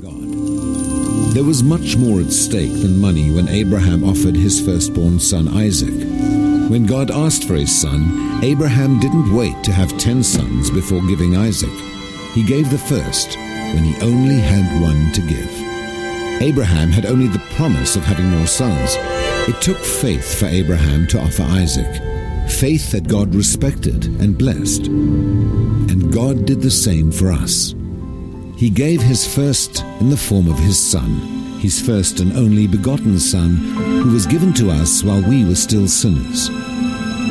God. There was much more at stake than money when Abraham offered his firstborn son Isaac. When God asked for his son, Abraham didn't wait to have ten sons before giving Isaac. He gave the first when he only had one to give. Abraham had only the promise of having more sons. It took faith for Abraham to offer Isaac, faith that God respected and blessed. And God did the same for us. He gave his first in the form of his Son, his first and only begotten Son, who was given to us while we were still sinners.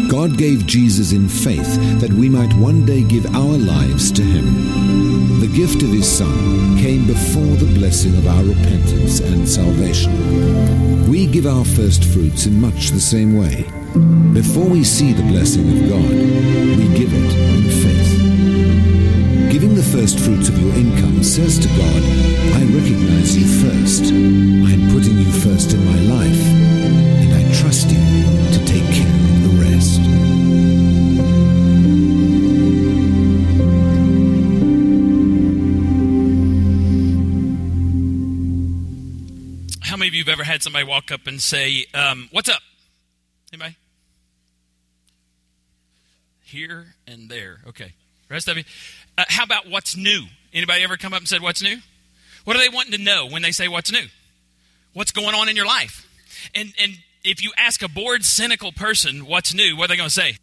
God gave Jesus in faith that we might one day give our lives to him. The gift of his Son came before the blessing of our repentance and salvation. We give our first fruits in much the same way. Before we see the blessing of God, we give it in faith. First fruits of your income says to God, I recognize you first. I am putting you first in my life, and I trust you to take care of the rest. How many of you have ever had somebody walk up and say, um, What's up? Anybody? Here and there. Okay. Rest of you. Uh, how about what's new? Anybody ever come up and said, What's new? What are they wanting to know when they say, What's new? What's going on in your life? And, and if you ask a bored, cynical person, What's new? What are they going to say?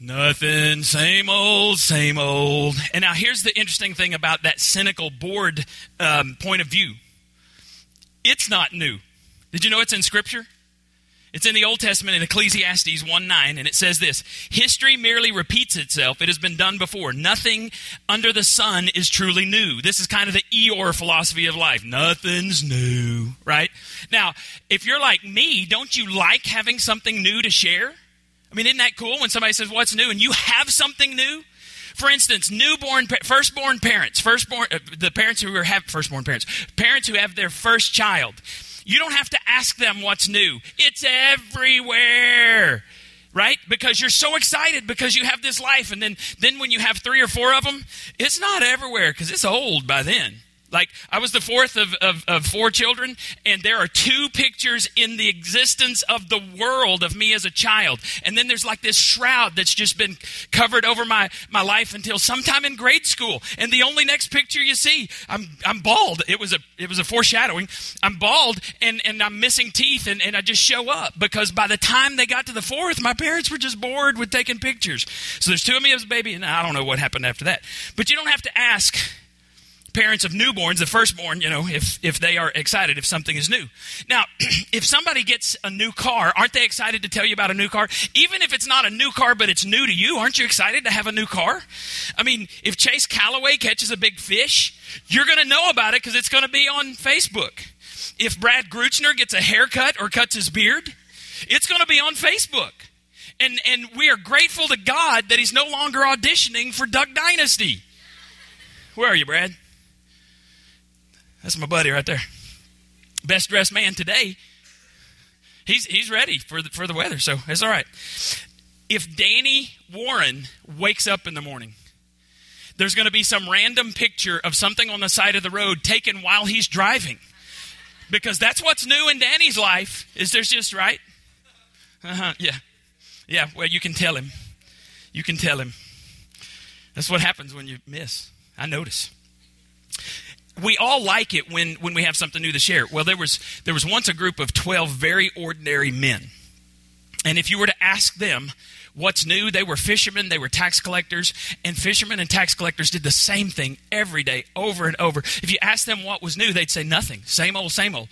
Nothing, same old, same old. And now here's the interesting thing about that cynical, bored um, point of view it's not new. Did you know it's in Scripture? It's in the Old Testament in Ecclesiastes 1 9, and it says this History merely repeats itself. It has been done before. Nothing under the sun is truly new. This is kind of the Eeyore philosophy of life. Nothing's new, right? Now, if you're like me, don't you like having something new to share? I mean, isn't that cool when somebody says, What's new? and you have something new? For instance, newborn, firstborn parents, firstborn, uh, the parents who have firstborn parents, parents who have their first child. You don't have to ask them what's new. It's everywhere. Right? Because you're so excited because you have this life and then then when you have 3 or 4 of them, it's not everywhere cuz it's old by then. Like, I was the fourth of, of, of, four children, and there are two pictures in the existence of the world of me as a child. And then there's like this shroud that's just been covered over my, my life until sometime in grade school. And the only next picture you see, I'm, I'm bald. It was a, it was a foreshadowing. I'm bald, and, and I'm missing teeth, and, and I just show up because by the time they got to the fourth, my parents were just bored with taking pictures. So there's two of me as a baby, and I don't know what happened after that. But you don't have to ask parents of newborns, the firstborn, you know, if, if they are excited if something is new. Now, if somebody gets a new car, aren't they excited to tell you about a new car? Even if it's not a new car, but it's new to you, aren't you excited to have a new car? I mean, if Chase Calloway catches a big fish, you're going to know about it because it's going to be on Facebook. If Brad Gruchner gets a haircut or cuts his beard, it's going to be on Facebook. And, and we are grateful to God that he's no longer auditioning for Duck Dynasty. Where are you, Brad? That's my buddy right there. Best dressed man today. He's, he's ready for the, for the weather, so it's all right. If Danny Warren wakes up in the morning, there's going to be some random picture of something on the side of the road taken while he's driving. Because that's what's new in Danny's life, is there's just, right? Uh-huh, yeah. Yeah, well, you can tell him. You can tell him. That's what happens when you miss. I notice we all like it when, when we have something new to share. Well, there was, there was once a group of 12 very ordinary men. And if you were to ask them what's new, they were fishermen, they were tax collectors, and fishermen and tax collectors did the same thing every day, over and over. If you asked them what was new, they'd say nothing. Same old, same old.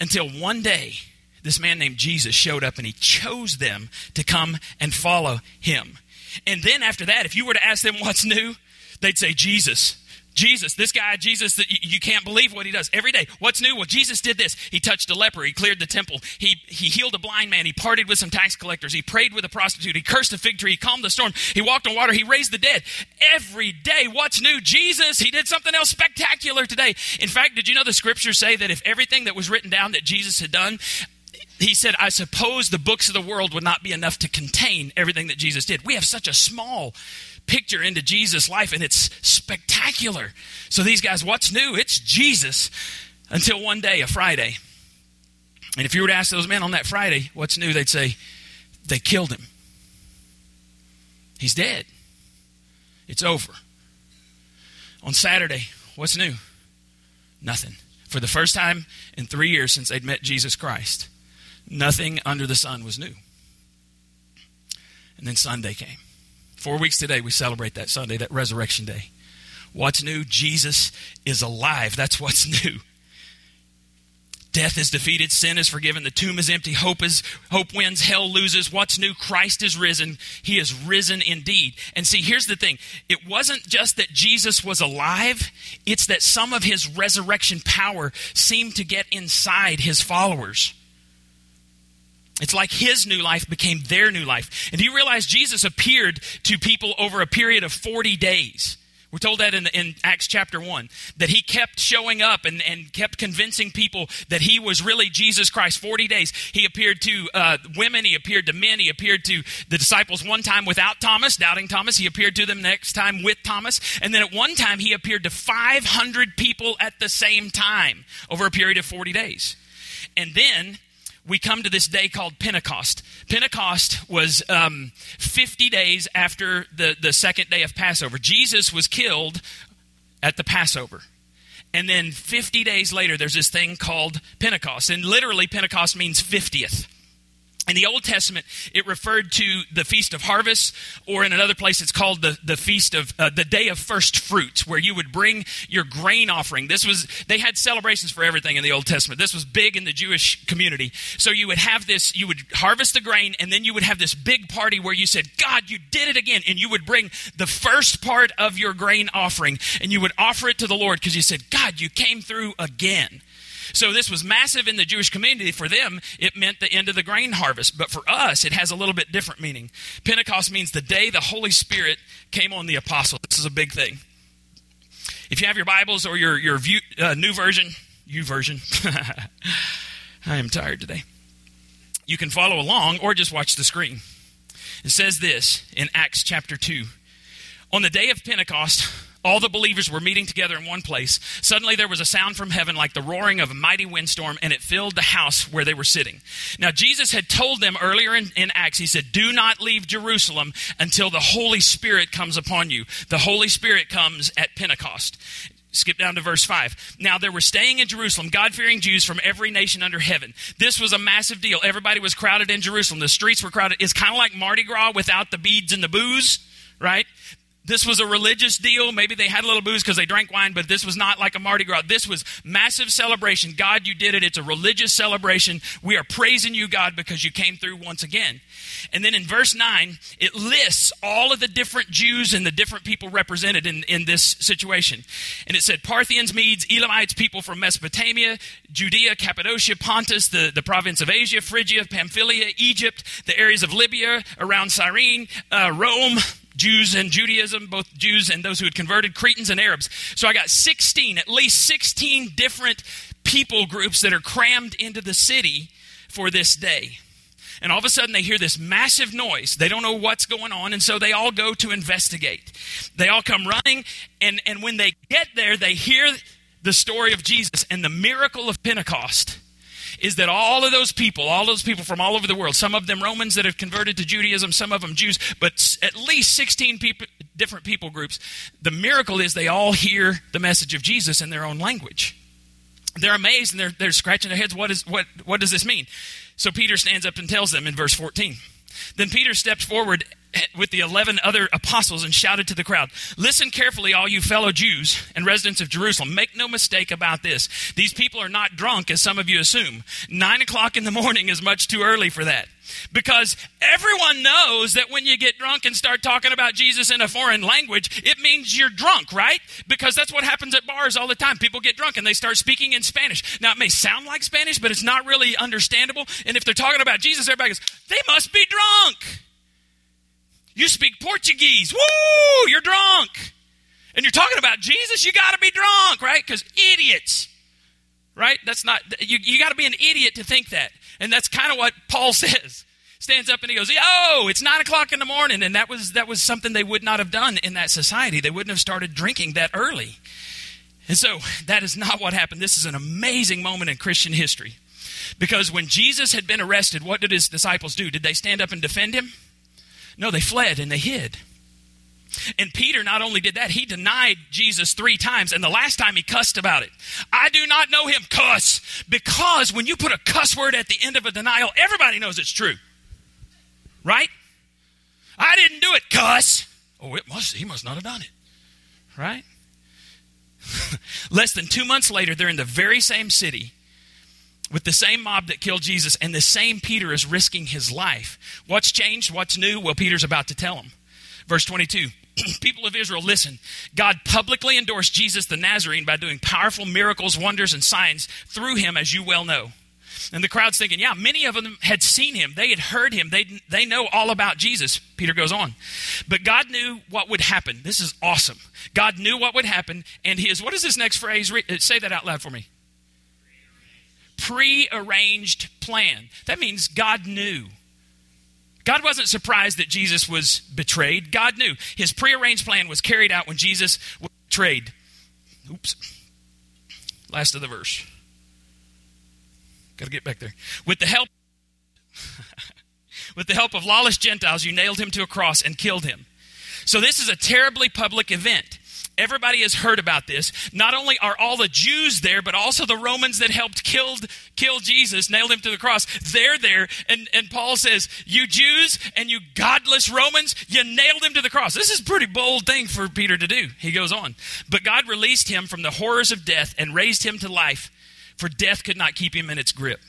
Until one day, this man named Jesus showed up and he chose them to come and follow him. And then after that, if you were to ask them what's new, they'd say Jesus. Jesus, this guy, Jesus, that you can't believe what he does every day. What's new? Well, Jesus did this. He touched a leper. He cleared the temple. He, he healed a blind man. He parted with some tax collectors. He prayed with a prostitute. He cursed a fig tree. He calmed the storm. He walked on water. He raised the dead. Every day, what's new? Jesus, he did something else spectacular today. In fact, did you know the scriptures say that if everything that was written down that Jesus had done, he said, I suppose the books of the world would not be enough to contain everything that Jesus did. We have such a small picture into Jesus' life, and it's spectacular. So these guys, what's new? It's Jesus. Until one day, a Friday. And if you were to ask those men on that Friday, what's new? They'd say, they killed him. He's dead. It's over. On Saturday, what's new? Nothing. For the first time in three years since they'd met Jesus Christ, nothing under the sun was new. And then Sunday came. Four weeks today, we celebrate that Sunday, that resurrection day. What's new? Jesus is alive. That's what's new. Death is defeated, sin is forgiven, the tomb is empty, hope is hope wins, hell loses. What's new? Christ is risen. He is risen indeed. And see, here's the thing. It wasn't just that Jesus was alive, it's that some of his resurrection power seemed to get inside his followers. It's like his new life became their new life. And do you realize Jesus appeared to people over a period of 40 days? We're told that in, in Acts chapter 1, that he kept showing up and, and kept convincing people that he was really Jesus Christ. 40 days. He appeared to uh, women, he appeared to men, he appeared to the disciples one time without Thomas, doubting Thomas. He appeared to them next time with Thomas. And then at one time, he appeared to 500 people at the same time over a period of 40 days. And then we come to this day called Pentecost. Pentecost was um, 50 days after the, the second day of Passover. Jesus was killed at the Passover. And then 50 days later, there's this thing called Pentecost. And literally, Pentecost means 50th. In the Old Testament, it referred to the Feast of Harvest, or in another place, it's called the, the Feast of uh, the Day of First Fruits, where you would bring your grain offering. This was, they had celebrations for everything in the Old Testament. This was big in the Jewish community. So you would have this, you would harvest the grain, and then you would have this big party where you said, God, you did it again. And you would bring the first part of your grain offering, and you would offer it to the Lord because you said, God, you came through again. So this was massive in the Jewish community. For them, it meant the end of the grain harvest. But for us, it has a little bit different meaning. Pentecost means the day the Holy Spirit came on the apostles. This is a big thing. If you have your Bibles or your, your view, uh, new version, YouVersion, I am tired today. You can follow along or just watch the screen. It says this in Acts chapter 2. On the day of Pentecost, all the believers were meeting together in one place. Suddenly there was a sound from heaven like the roaring of a mighty windstorm, and it filled the house where they were sitting. Now, Jesus had told them earlier in, in, Acts, He said, Do not leave Jerusalem until the Holy Spirit comes upon you. The Holy Spirit comes at Pentecost. Skip down to verse 5. Now there were staying in Jerusalem God fearing Jews from every nation under heaven. This was a massive deal. Everybody was crowded in Jerusalem. The streets were crowded. It's kind of like Mardi Gras without the beads and the booze right? This was a religious deal. Maybe they had a little booze because they drank wine, but this was not like a Mardi Gras. This was massive celebration. God, you did it. It's a religious celebration. We are praising you, God, because you came through once again. And then in verse 9, it lists all of the different Jews and the different people represented in, in this situation. And it said Parthians, Medes, Elamites, people from Mesopotamia, Judea, Cappadocia, Pontus, the, the province of Asia, Phrygia, Pamphylia, Egypt, the areas of Libya around Cyrene, uh, Rome, Jews and Judaism, both Jews and those who had converted, Cretans and Arabs. So I got 16, at least 16 different people groups that are crammed into the city for this day. And all of a sudden they hear this massive noise. They don't know what's going on, and so they all go to investigate. They all come running, and, and when they get there, they hear the story of Jesus and the miracle of Pentecost is that all of those people, all those people from all over the world, some of them Romans that have converted to Judaism, some of them Jews, but at least 16 people, different people groups, the miracle is they all hear the message of Jesus in their own language. They're amazed and they're, they're scratching their heads. What, is, what, what does this mean? So Peter stands up and tells them in verse 14. Then Peter steps forward with the 11 other apostles and shouted to the crowd, Listen carefully, all you fellow Jews and residents of Jerusalem. Make no mistake about this. These people are not drunk, as some of you assume. Nine o'clock in the morning is much too early for that. Because everyone knows that when you get drunk and start talking about Jesus in a foreign language, it means you're drunk, right? Because that's what happens at bars all the time. People get drunk and they start speaking in Spanish. Now, it may sound like Spanish, but it's not really understandable. And if they're talking about Jesus, everybody goes, they must be drunk. You speak Portuguese. Woo! You're drunk. And you're talking about Jesus, you got to be drunk, right? Because idiots, Right? That's not, you, you got to be an idiot to think that. And that's kind of what Paul says. Stands up and he goes, "Oh, it's nine o'clock in the morning," and that was that was something they would not have done in that society. They wouldn't have started drinking that early, and so that is not what happened. This is an amazing moment in Christian history, because when Jesus had been arrested, what did his disciples do? Did they stand up and defend him? No, they fled and they hid. And Peter not only did that, he denied Jesus three times. And the last time he cussed about it. I do not know him, cuss. Because when you put a cuss word at the end of a denial, everybody knows it's true. Right? I didn't do it, cuss. Oh, it must, he must not have done it. Right? Less than two months later, they're in the very same city with the same mob that killed Jesus, and the same Peter is risking his life. What's changed? What's new? Well, Peter's about to tell him. Verse 22 People of Israel, listen. God publicly endorsed Jesus the Nazarene by doing powerful miracles, wonders, and signs through him, as you well know. And the crowd's thinking, yeah, many of them had seen him. They had heard him. They, they know all about Jesus. Peter goes on. But God knew what would happen. This is awesome. God knew what would happen. And his, what is this next phrase? Say that out loud for me. Pre-arranged plan. That means God knew. God wasn't surprised that Jesus was betrayed. God knew. His prearranged plan was carried out when Jesus was betrayed. Oops. Last of the verse. Got to get back there. With the help with the help of lawless Gentiles, you nailed him to a cross and killed him. So this is a terribly public event. Everybody has heard about this. Not only are all the Jews there, but also the Romans that helped killed, kill Jesus, nailed him to the cross. They're there. And, and Paul says, You Jews and you godless Romans, you nailed him to the cross. This is pretty bold thing for Peter to do. He goes on. But God released him from the horrors of death and raised him to life, for death could not keep him in its grip.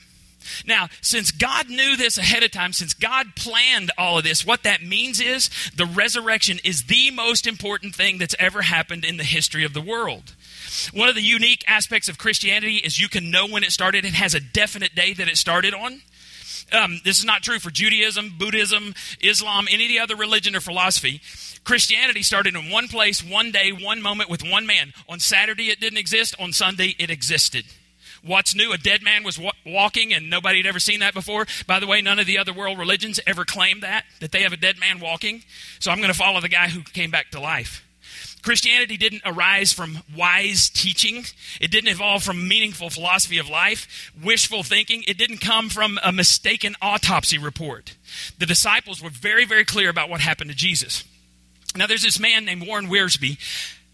Now, since God knew this ahead of time, since God planned all of this, what that means is the resurrection is the most important thing that's ever happened in the history of the world. One of the unique aspects of Christianity is you can know when it started. It has a definite day that it started on. Um, this is not true for Judaism, Buddhism, Islam, any of the other religion or philosophy. Christianity started in one place, one day, one moment with one man. On Saturday, it didn't exist. On Sunday, it existed. What's new? A dead man was walking and nobody had ever seen that before. By the way, none of the other world religions ever claim that, that they have a dead man walking. So I'm going to follow the guy who came back to life. Christianity didn't arise from wise teaching. It didn't evolve from meaningful philosophy of life, wishful thinking. It didn't come from a mistaken autopsy report. The disciples were very, very clear about what happened to Jesus. Now, there's this man named Warren Wiersbe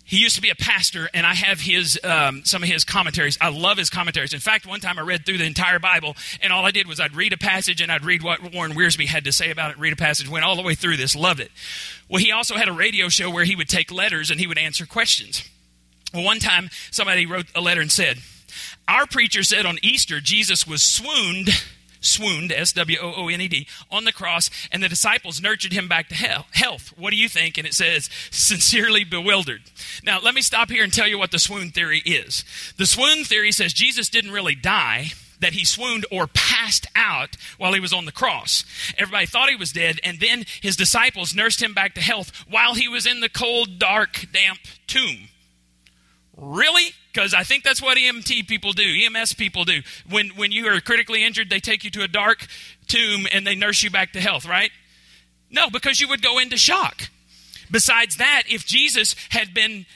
he used to be a pastor, and I have his um, some of his commentaries. I love his commentaries. In fact, one time I read through the entire Bible, and all I did was I'd read a passage and I'd read what Warren Wiersbe had to say about it. Read a passage, went all the way through this, loved it. Well, he also had a radio show where he would take letters and he would answer questions. Well, one time somebody wrote a letter and said, "Our preacher said on Easter Jesus was swooned." Swooned, S W O O N E D, on the cross, and the disciples nurtured him back to health. What do you think? And it says, sincerely bewildered. Now, let me stop here and tell you what the swoon theory is. The swoon theory says Jesus didn't really die that he swooned or passed out while he was on the cross. Everybody thought he was dead, and then his disciples nursed him back to health while he was in the cold, dark, damp tomb. Really? Because I think that's what EMT people do, EMS people do. When, when you are critically injured, they take you to a dark tomb and they nurse you back to health, right? No, because you would go into shock. Besides that, if Jesus had been,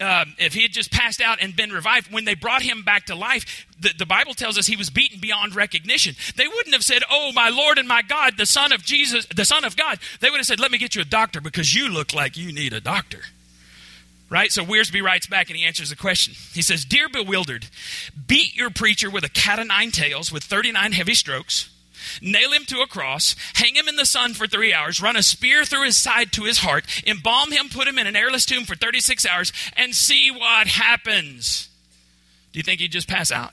um, if he had just passed out and been revived, when they brought him back to life, the, the Bible tells us he was beaten beyond recognition. They wouldn't have said, Oh, my Lord and my God, the Son of Jesus, the Son of God. They would have said, Let me get you a doctor because you look like you need a doctor. Right? So Wiersbe writes back and he answers the question. He says, Dear Bewildered, beat your preacher with a cat of nine tails with 39 heavy strokes, nail him to a cross, hang him in the sun for three hours, run a spear through his side to his heart, embalm him, put him in an airless tomb for 36 hours, and see what happens. Do you think he'd just pass out?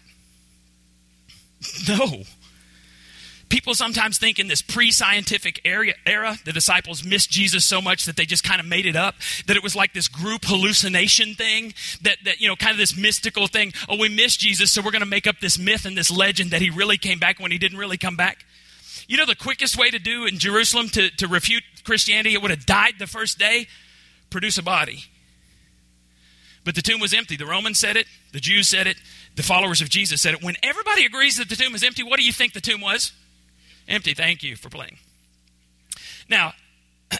No. People sometimes think in this pre scientific era, the disciples missed Jesus so much that they just kind of made it up, that it was like this group hallucination thing, that, that you know, kind of this mystical thing. Oh, we missed Jesus, so we're going to make up this myth and this legend that he really came back when he didn't really come back. You know, the quickest way to do in Jerusalem to, to refute Christianity, it would have died the first day, produce a body. But the tomb was empty. The Romans said it, the Jews said it, the followers of Jesus said it. When everybody agrees that the tomb is empty, what do you think the tomb was? Empty. Thank you for playing. Now,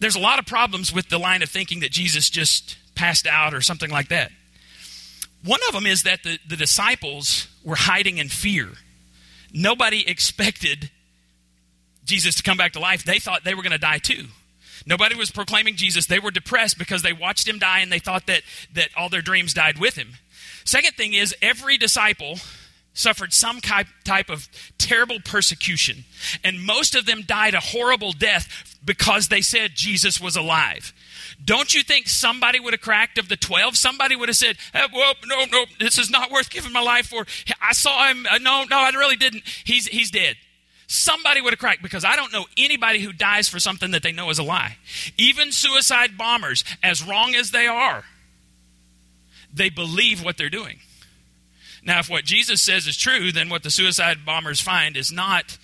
there's a lot of problems with the line of thinking that Jesus just passed out or something like that. One of them is that the, the disciples were hiding in fear. Nobody expected Jesus to come back to life. They thought they were going to die too. Nobody was proclaiming Jesus. They were depressed because they watched him die and they thought that, that all their dreams died with him. Second thing is, every disciple suffered some type of terrible persecution, and most of them died a horrible death because they said Jesus was alive. Don't you think somebody would have cracked of the 12? Somebody would have said, hey, well, no, no, this is not worth giving my life for. I saw him. Uh, no, no, I really didn't. He's, he's dead. Somebody would have cracked because I don't know anybody who dies for something that they know is a lie. Even suicide bombers, as wrong as they are, they believe what they're doing. Now, if what Jesus says is true, then what the suicide bombers find is not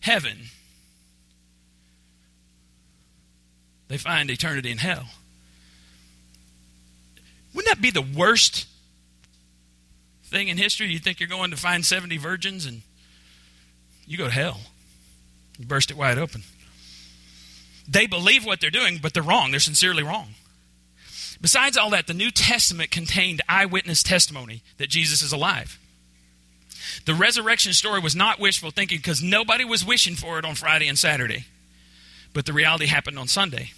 heaven. They find eternity in hell. Wouldn't that be the worst thing in history? You think you're going to find 70 virgins and you go to hell. You burst it wide open. They believe what they're doing, but they're wrong. They're sincerely wrong. Besides all that, the New Testament contained eyewitness testimony that Jesus is alive. The resurrection story was not wishful thinking because nobody was wishing for it on Friday and Saturday, but the reality happened on Sunday.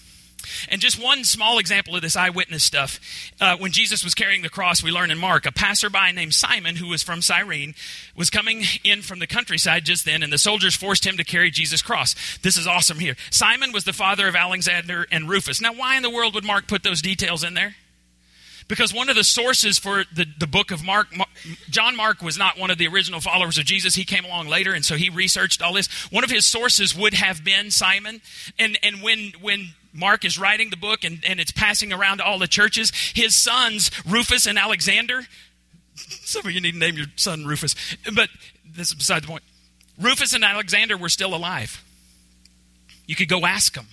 And just one small example of this eyewitness stuff. Uh, when Jesus was carrying the cross, we learn in Mark, a passerby named Simon, who was from Cyrene, was coming in from the countryside just then, and the soldiers forced him to carry Jesus' cross. This is awesome here. Simon was the father of Alexander and Rufus. Now, why in the world would Mark put those details in there? Because one of the sources for the, the book of Mark, John Mark was not one of the original followers of Jesus. He came along later, and so he researched all this. One of his sources would have been Simon. And, and when, when Mark is writing the book and, and it's passing around to all the churches. His sons, Rufus and Alexander, some of you need to name your son Rufus, but this is beside the point. Rufus and Alexander were still alive. You could go ask them.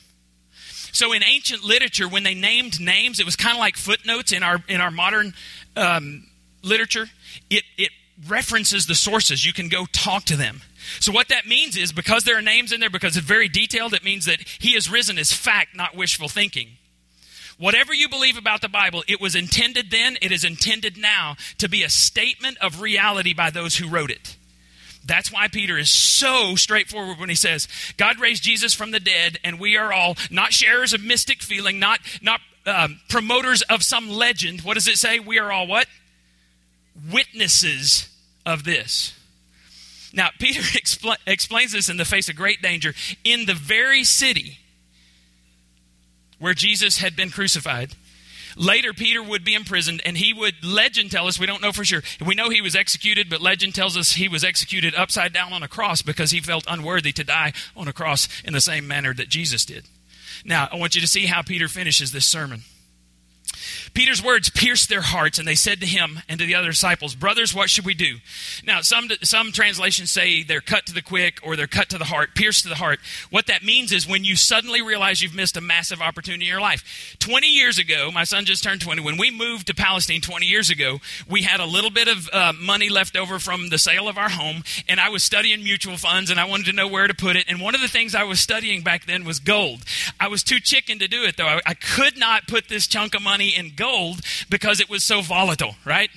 So in ancient literature, when they named names, it was kind of like footnotes in our in our modern um, literature. It it references the sources. You can go talk to them. So, what that means is because there are names in there, because it's very detailed, it means that he has risen as fact, not wishful thinking. Whatever you believe about the Bible, it was intended then, it is intended now to be a statement of reality by those who wrote it. That's why Peter is so straightforward when he says, God raised Jesus from the dead, and we are all not sharers of mystic feeling, not, not um, promoters of some legend. What does it say? We are all what? Witnesses of this. Now, Peter expl- explains this in the face of great danger in the very city where Jesus had been crucified. Later, Peter would be imprisoned, and he would, legend tell us, we don't know for sure. We know he was executed, but legend tells us he was executed upside down on a cross because he felt unworthy to die on a cross in the same manner that Jesus did. Now, I want you to see how Peter finishes this sermon. Peter's words pierced their hearts, and they said to him and to the other disciples, Brothers, what should we do? Now, some, some translations say they're cut to the quick or they're cut to the heart, pierced to the heart. What that means is when you suddenly realize you've missed a massive opportunity in your life. 20 years ago, my son just turned 20. When we moved to Palestine 20 years ago, we had a little bit of uh, money left over from the sale of our home, and I was studying mutual funds, and I wanted to know where to put it. And one of the things I was studying back then was gold. I was too chicken to do it, though. I, I could not put this chunk of money in gold because it was so volatile, right?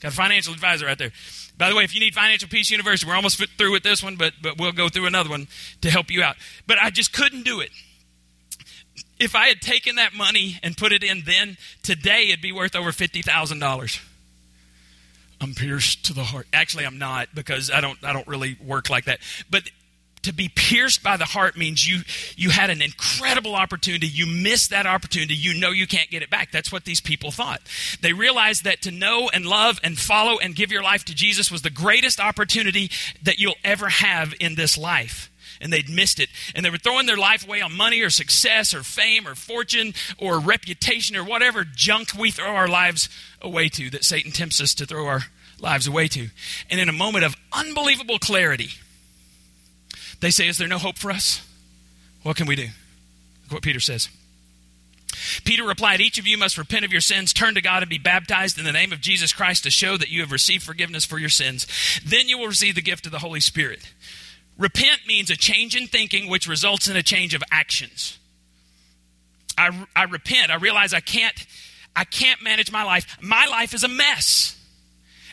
Got a financial advisor right there. By the way, if you need Financial Peace University, we're almost through with this one, but, but we'll go through another one to help you out. But I just couldn't do it. If I had taken that money and put it in then, today it'd be worth over $50,000. I'm pierced to the heart. Actually, I'm not because I don't I don't really work like that. But to be pierced by the heart means you you had an incredible opportunity. You missed that opportunity. You know you can't get it back. That's what these people thought. They realized that to know and love and follow and give your life to jesus was the greatest opportunity that you'll ever have in this life. And they'd missed it. And they were throwing their life away on money or success or fame or fortune or reputation or whatever junk we throw our lives away to that satan tempts us to throw our lives away to. And in a moment of unbelievable clarity they say, Is there no hope for us? What can we do? Look what Peter says. Peter replied, Each of you must repent of your sins, turn to God, and be baptized in the name of Jesus Christ to show that you have received forgiveness for your sins. Then you will receive the gift of the Holy Spirit. Repent means a change in thinking, which results in a change of actions. I, I repent. I realize I can't, I can't manage my life. My life is a mess.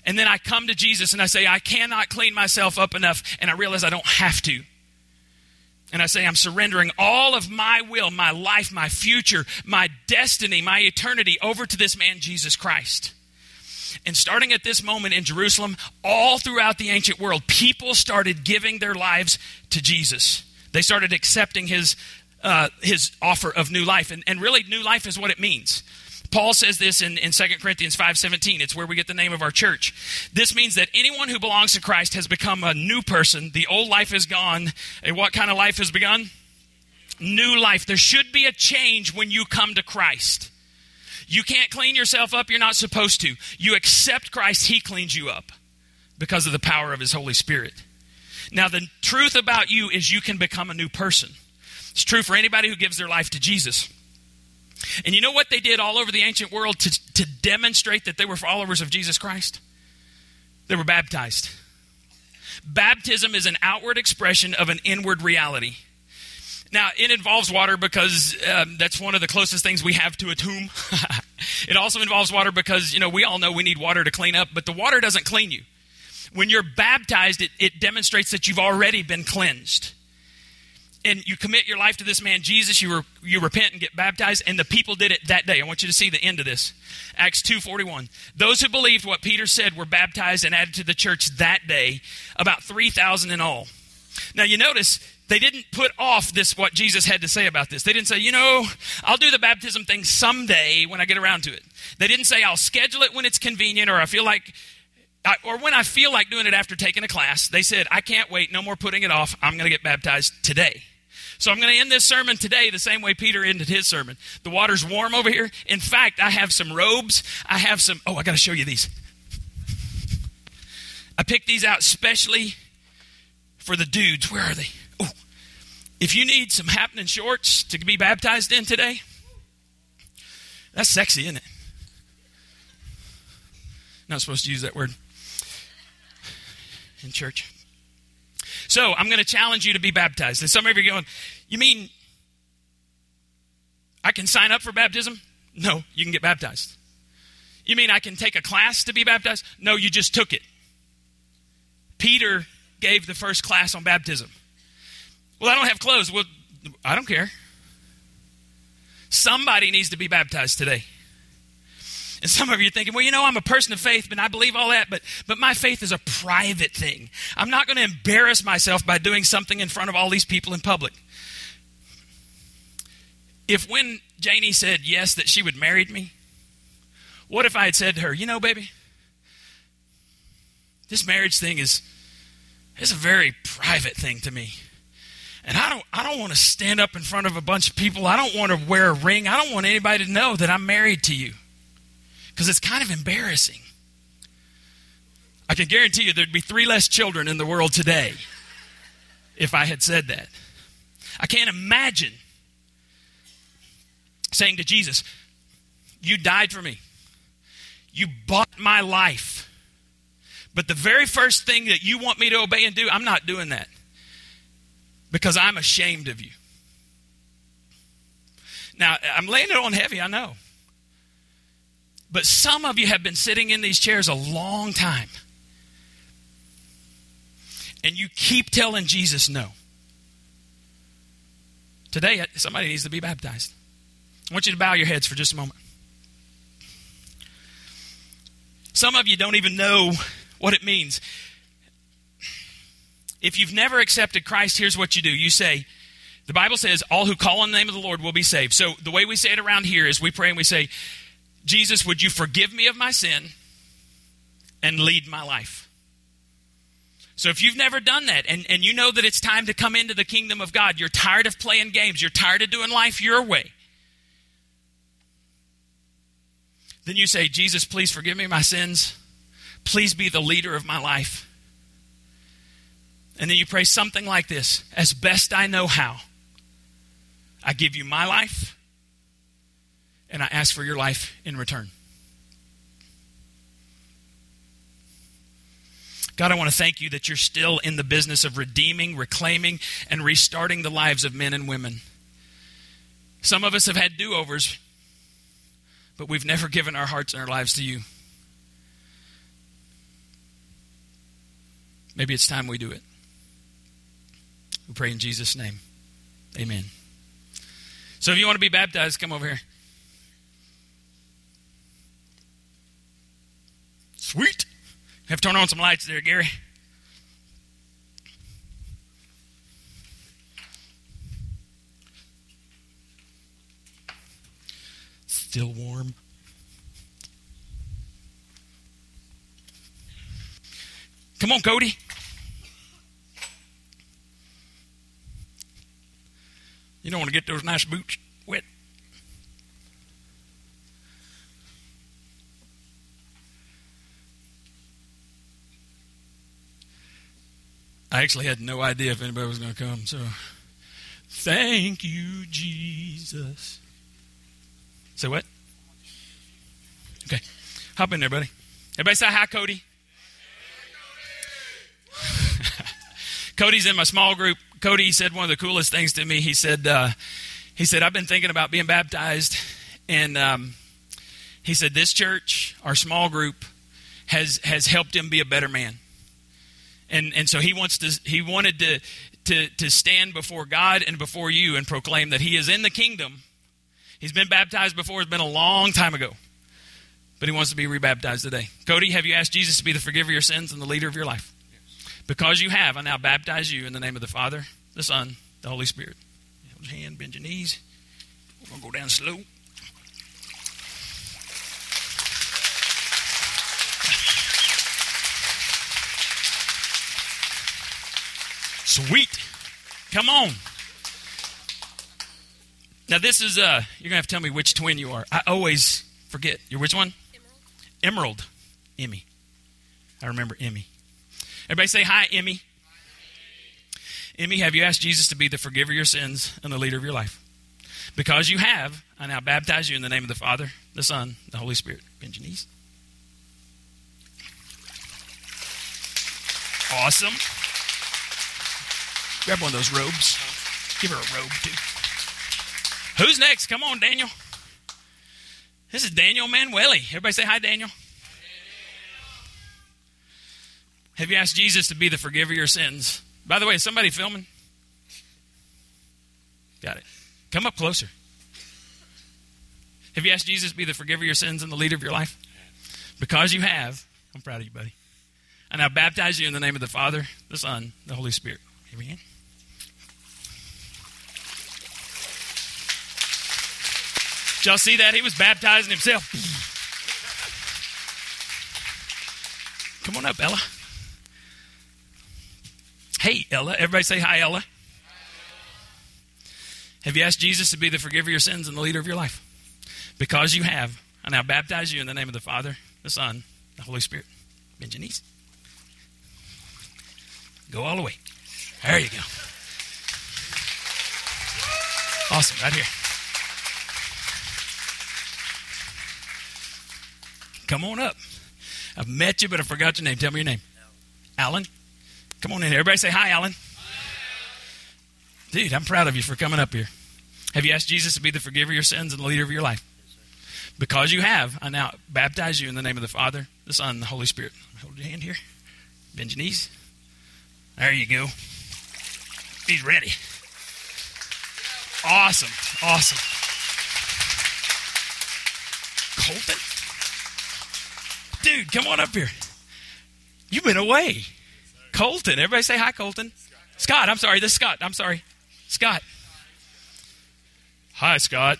And then I come to Jesus and I say, I cannot clean myself up enough. And I realize I don't have to. And I say, I'm surrendering all of my will, my life, my future, my destiny, my eternity over to this man, Jesus Christ. And starting at this moment in Jerusalem, all throughout the ancient world, people started giving their lives to Jesus. They started accepting his, uh, his offer of new life. And, and really, new life is what it means. Paul says this in, in 2 Corinthians 5.17. It's where we get the name of our church. This means that anyone who belongs to Christ has become a new person. The old life is gone. And what kind of life has begun? New life. There should be a change when you come to Christ. You can't clean yourself up. You're not supposed to. You accept Christ. He cleans you up because of the power of His Holy Spirit. Now, the truth about you is you can become a new person. It's true for anybody who gives their life to Jesus. And you know what they did all over the ancient world to, to demonstrate that they were followers of Jesus Christ? They were baptized. Baptism is an outward expression of an inward reality. Now, it involves water because um, that's one of the closest things we have to a tomb. it also involves water because, you know, we all know we need water to clean up, but the water doesn't clean you. When you're baptized, it, it demonstrates that you've already been cleansed and you commit your life to this man Jesus, you, re, you repent and get baptized, and the people did it that day. I want you to see the end of this. Acts 2.41. Those who believed what Peter said were baptized and added to the church that day, about 3,000 in all. Now you notice they didn't put off this what Jesus had to say about this. They didn't say, you know, I'll do the baptism thing someday when I get around to it. They didn't say I'll schedule it when it's convenient or I feel like or when I feel like doing it after taking a class. They said, I can't wait, no more putting it off. I'm going to get baptized today. So I'm going to end this sermon today the same way Peter ended his sermon. The water's warm over here. In fact, I have some robes. I have some, oh, I got to show you these. I picked these out specially for the dudes. Where are they? Oh, if you need some happening shorts to be baptized in today, that's sexy, isn't it? Not supposed to use that word in church. So I'm going to challenge you to be baptized. And some of you are going, You mean I can sign up for baptism? No, you can get baptized. You mean I can take a class to be baptized? No, you just took it. Peter gave the first class on baptism. Well, I don't have clothes. Well, I don't care. Somebody needs to be baptized today. And some of you are thinking, well, you know, I'm a person of faith, and I believe all that, but, but my faith is a private thing. I'm not going to embarrass myself by doing something in front of all these people in public. If when Janie said yes, that she would marry me, what if I had said to her, you know, baby, this marriage thing is, is a very private thing to me. And I don't I don't want to stand up in front of a bunch of people. I don't want to wear a ring. I don't want anybody to know that I'm married to you because it's kind of embarrassing. I can guarantee you there'd be three less children in the world today if I had said that. I can't imagine saying to Jesus, You died for me, you bought my life. But the very first thing that you want me to obey and do, I'm not doing that because I'm ashamed of you. Now, I'm laying it on heavy, I know. But some of you have been sitting in these chairs a long time. And you keep telling Jesus no. Today, somebody needs to be baptized. I want you to bow your heads for just a moment. Some of you don't even know what it means. If you've never accepted Christ, here's what you do. You say, the Bible says, all who call on the name of the Lord will be saved. So the way we say it around here is we pray and we say, Jesus, would you forgive me of my sin and lead my life? So if you've never done that and, and you know that it's time to come into the kingdom of God, you're tired of playing games, you're tired of doing life your way, then you say, Jesus, please forgive me my sins. Please be the leader of my life. And then you pray something like this As best I know how, I give you my life and I ask for your life in return. God, I want to thank you that you're still in the business of redeeming, reclaiming, and restarting the lives of men and women. Some of us have had do overs, but we've never given our hearts and our lives to you. Maybe it's time we do it. We pray in Jesus' name. Amen. So if you want to be baptized, come over here. Sweet. Have turn on some lights there, Gary. Still warm. Come on, Cody. You don't want to get those nice boots wet. I actually had no idea if anybody was going to come, so thank you, Jesus. Say what? Okay. Hop in there, buddy. Everybody say hi, Cody. Cody's in my small group. Cody said one of the coolest things to me. He said, uh, he said, I've been thinking about being baptized, and um, he said this church, our small group, has has helped him be a better man and and so he wants to he wanted to to to stand before God and before you and proclaim that he is in the kingdom. He's been baptized before. It's been a long time ago, but he wants to be rebaptized today. Cody, have you asked Jesus to be the forgiver of your sins and the leader of your life? Yes. Because you have, I now baptize you in the name of the Father, the Son, the Holy Spirit. Hold your hand, bend your knees. We're gonna go down slow. Sweet. Come on. Now this is uh you're gonna have to tell me which twin you are. I always forget. You're which one? Emerald. Emerald. Emmy. I remember Emmy. Everybody say hi, Emmy. Emmy, have you asked Jesus to be the forgiver of your sins and the leader of your life? Because you have, I now baptize you in the name of the Father, the Son, the Holy Spirit. Bend your knees. Awesome. Grab one of those robes. Give her a robe, too. Who's next? Come on, Daniel. This is Daniel Manueli. Everybody say hi, Daniel. Have you asked Jesus to be the forgiver of your sins? By the way, is somebody filming? Got it. Come up closer. Have you asked Jesus to be the forgiver of your sins and the leader of your life? Because you have, I'm proud of you, buddy. And I baptize you in the name of the Father, the Son, the Holy Spirit. Amen. Did y'all see that? He was baptizing himself. Come on up, Ella. Hey, Ella. Everybody say hi, Ella. Have you asked Jesus to be the forgiver of your sins and the leader of your life? Because you have, I now baptize you in the name of the Father, the Son, the Holy Spirit. Bend your knees. Go all the way. There you go. Awesome, right here. Come on up. I've met you, but I forgot your name. Tell me your name. Alan. Come on in. Everybody say hi, Alan. Dude, I'm proud of you for coming up here. Have you asked Jesus to be the forgiver of your sins and the leader of your life? Because you have, I now baptize you in the name of the Father, the Son, and the Holy Spirit. Hold your hand here. Bend your knees. There you go. He's ready. Awesome. Awesome. Colton? Dude, come on up here. You've been away. Colton. Everybody say hi, Colton. Scott, I'm sorry. This is Scott. I'm sorry. Scott. Hi, Scott.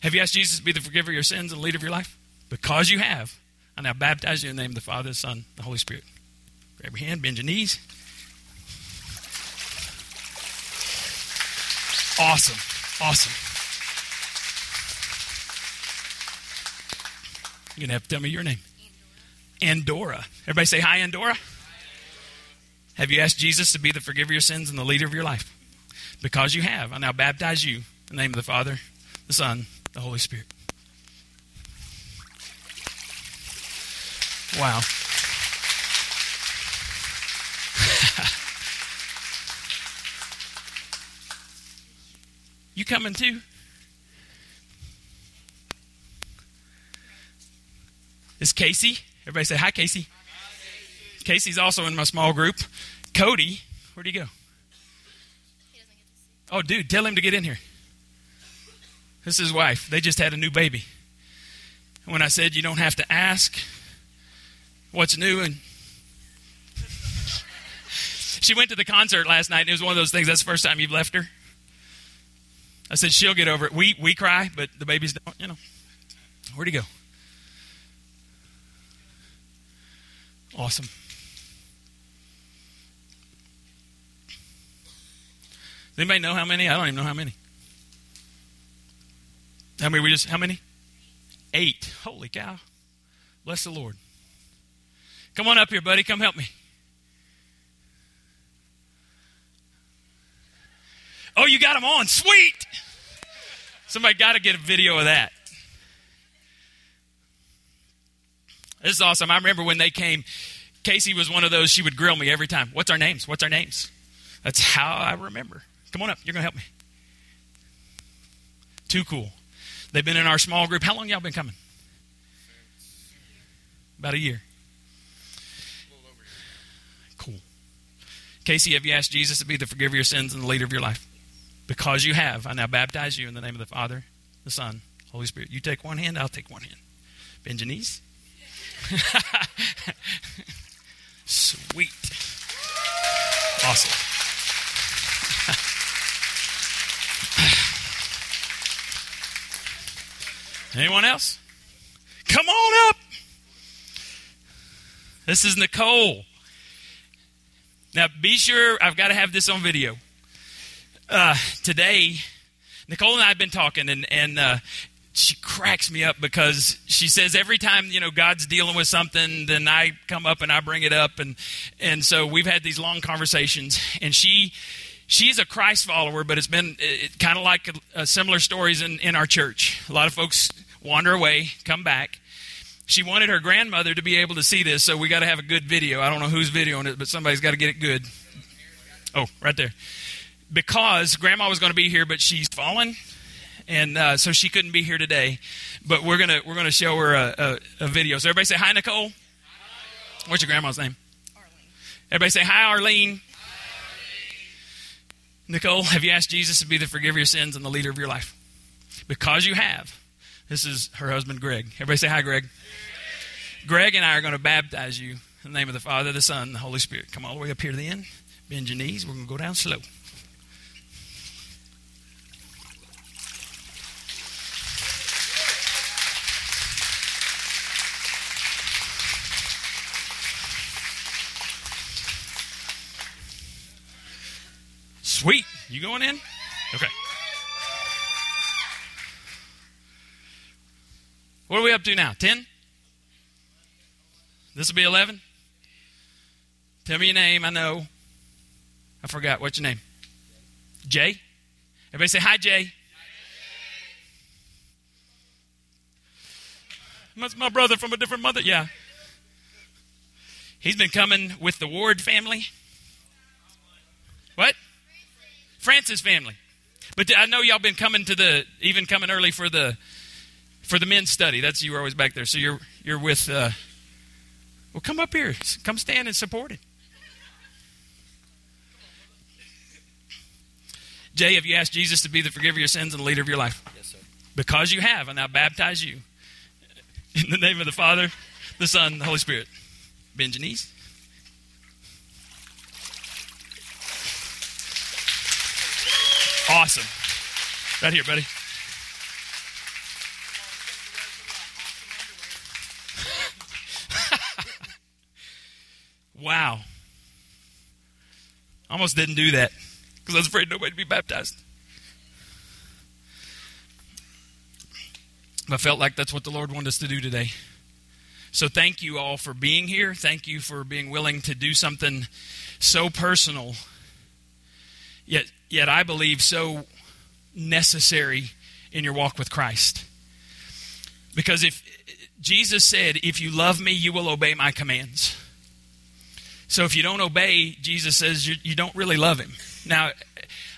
Have you asked Jesus to be the forgiver of your sins and leader of your life? Because you have. I now baptize you in the name of the Father, the Son, the Holy Spirit. Grab your hand, bend your knees. Awesome. Awesome. You're going to have to tell me your name. Andorra. Everybody say hi, Andorra. Have you asked Jesus to be the forgiver of your sins and the leader of your life? Because you have, I now baptize you in the name of the Father, the Son, the Holy Spirit. Wow. you coming too? This Casey. Everybody say hi, Casey. Casey's also in my small group. Cody, where'd he go? Oh, dude, tell him to get in here. This is his wife. They just had a new baby. When I said you don't have to ask what's new, and she went to the concert last night, and it was one of those things. That's the first time you've left her. I said she'll get over it. We we cry, but the babies don't. You know, where'd he go? Awesome. Does anybody know how many? I don't even know how many. How many we just how many? Eight. Holy cow. Bless the Lord. Come on up here, buddy. Come help me. Oh, you got them on. Sweet. Somebody got to get a video of that. This is awesome. I remember when they came, Casey was one of those, she would grill me every time. What's our names? What's our names? That's how I remember. Come on up. You're going to help me. Too cool. They've been in our small group. How long y'all been coming? About a year. Cool. Casey, have you asked Jesus to be the forgiver of your sins and the leader of your life? Because you have, I now baptize you in the name of the Father, the Son, Holy Spirit. You take one hand, I'll take one hand. Knees. Sweet. Awesome. Anyone else? Come on up. This is Nicole. Now, be sure, I've got to have this on video. Uh, today, Nicole and I have been talking, and, and uh, she cracks me up because she says every time you know God's dealing with something, then I come up and I bring it up, and and so we've had these long conversations, and she she's a Christ follower, but it's been it, kind of like a, a similar stories in in our church. A lot of folks wander away, come back. She wanted her grandmother to be able to see this, so we got to have a good video. I don't know who's videoing it, but somebody's got to get it good. Oh, right there. Because grandma was going to be here, but she's fallen and uh, so she couldn't be here today. But we're gonna we're gonna show her a, a, a video. So everybody say hi, Nicole. Hi. What's your grandma's name? Arlene. Everybody say hi, Arlene. Hi, Arlene. Nicole, have you asked Jesus to be the forgiver of your sins and the leader of your life? Because you have. This is her husband, Greg. Everybody say hi, Greg. Greg and I are going to baptize you in the name of the Father, the Son, and the Holy Spirit. Come all the way up here to the end. Bend your knees. We're going to go down slow. Sweet. You going in? Okay. What are we up to now? 10? This will be 11? Tell me your name. I know. I forgot. What's your name? Jay? Everybody say hi, Jay. That's my brother from a different mother. Yeah. He's been coming with the Ward family. What? Francis family. But I know y'all been coming to the even coming early for the for the men's study. That's you were always back there. So you're you're with uh well come up here. Come stand and support it. Jay, have you asked Jesus to be the forgiver of your sins and the leader of your life? Yes, sir. Because you have, and I baptize you. In the name of the Father, the Son, the Holy Spirit. Bend your knees. Awesome. Right here, buddy. wow. Almost didn't do that because I was afraid nobody would be baptized. I felt like that's what the Lord wanted us to do today. So thank you all for being here. Thank you for being willing to do something so personal, yet yet I believe so necessary in your walk with Christ. Because if Jesus said, If you love me, you will obey my commands. So if you don't obey, Jesus says you, you don't really love him. Now,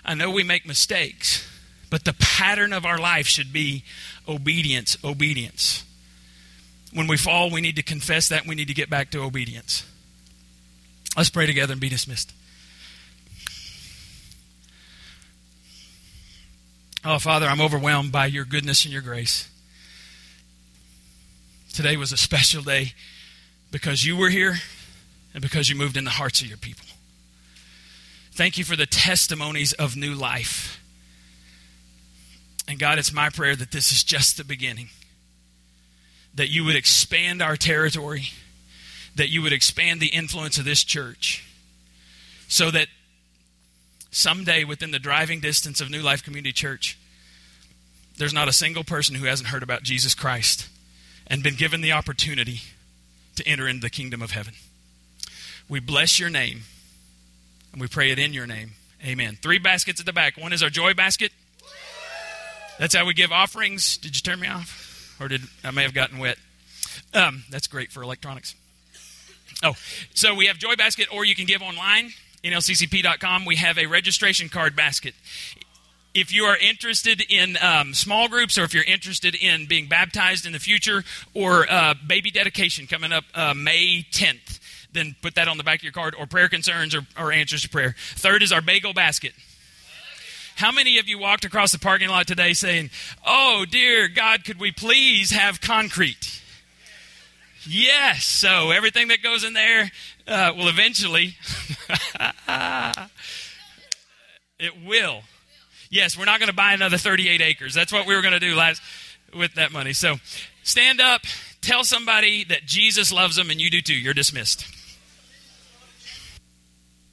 I know we make mistakes, but the pattern of our life should be obedience, obedience. When we fall, we need to confess that. We need to get back to obedience. Let's pray together and be dismissed. Oh, Father, I'm overwhelmed by your goodness and your grace. Today was a special day because you were here and because you moved in the hearts of your people. Thank you for the testimonies of new life. And God, it's my prayer that this is just the beginning. That you would expand our territory, that you would expand the influence of this church, so that someday within the driving distance of New Life Community Church, there's not a single person who hasn't heard about Jesus Christ and been given the opportunity to enter into the kingdom of heaven. We bless your name and we pray it in your name. Amen. Three baskets at the back. One is our joy basket. That's how we give offerings. Did you turn me off? Or did I may have gotten wet? Um, that's great for electronics. Oh, so we have Joy Basket, or you can give online, nlccp.com. We have a registration card basket if you are interested in um, small groups or if you're interested in being baptized in the future or uh, baby dedication coming up uh, May 10th, then put that on the back of your card or prayer concerns or, or answers to prayer. Third is our bagel basket. How many of you walked across the parking lot today saying, Oh, dear God, could we please have concrete? Yes. So everything that goes in there uh, will eventually, it will Yes, we're not going to buy another 38 acres. That's what we were going to do last with that money. So stand up, tell somebody that Jesus loves them, and you do too. You're dismissed.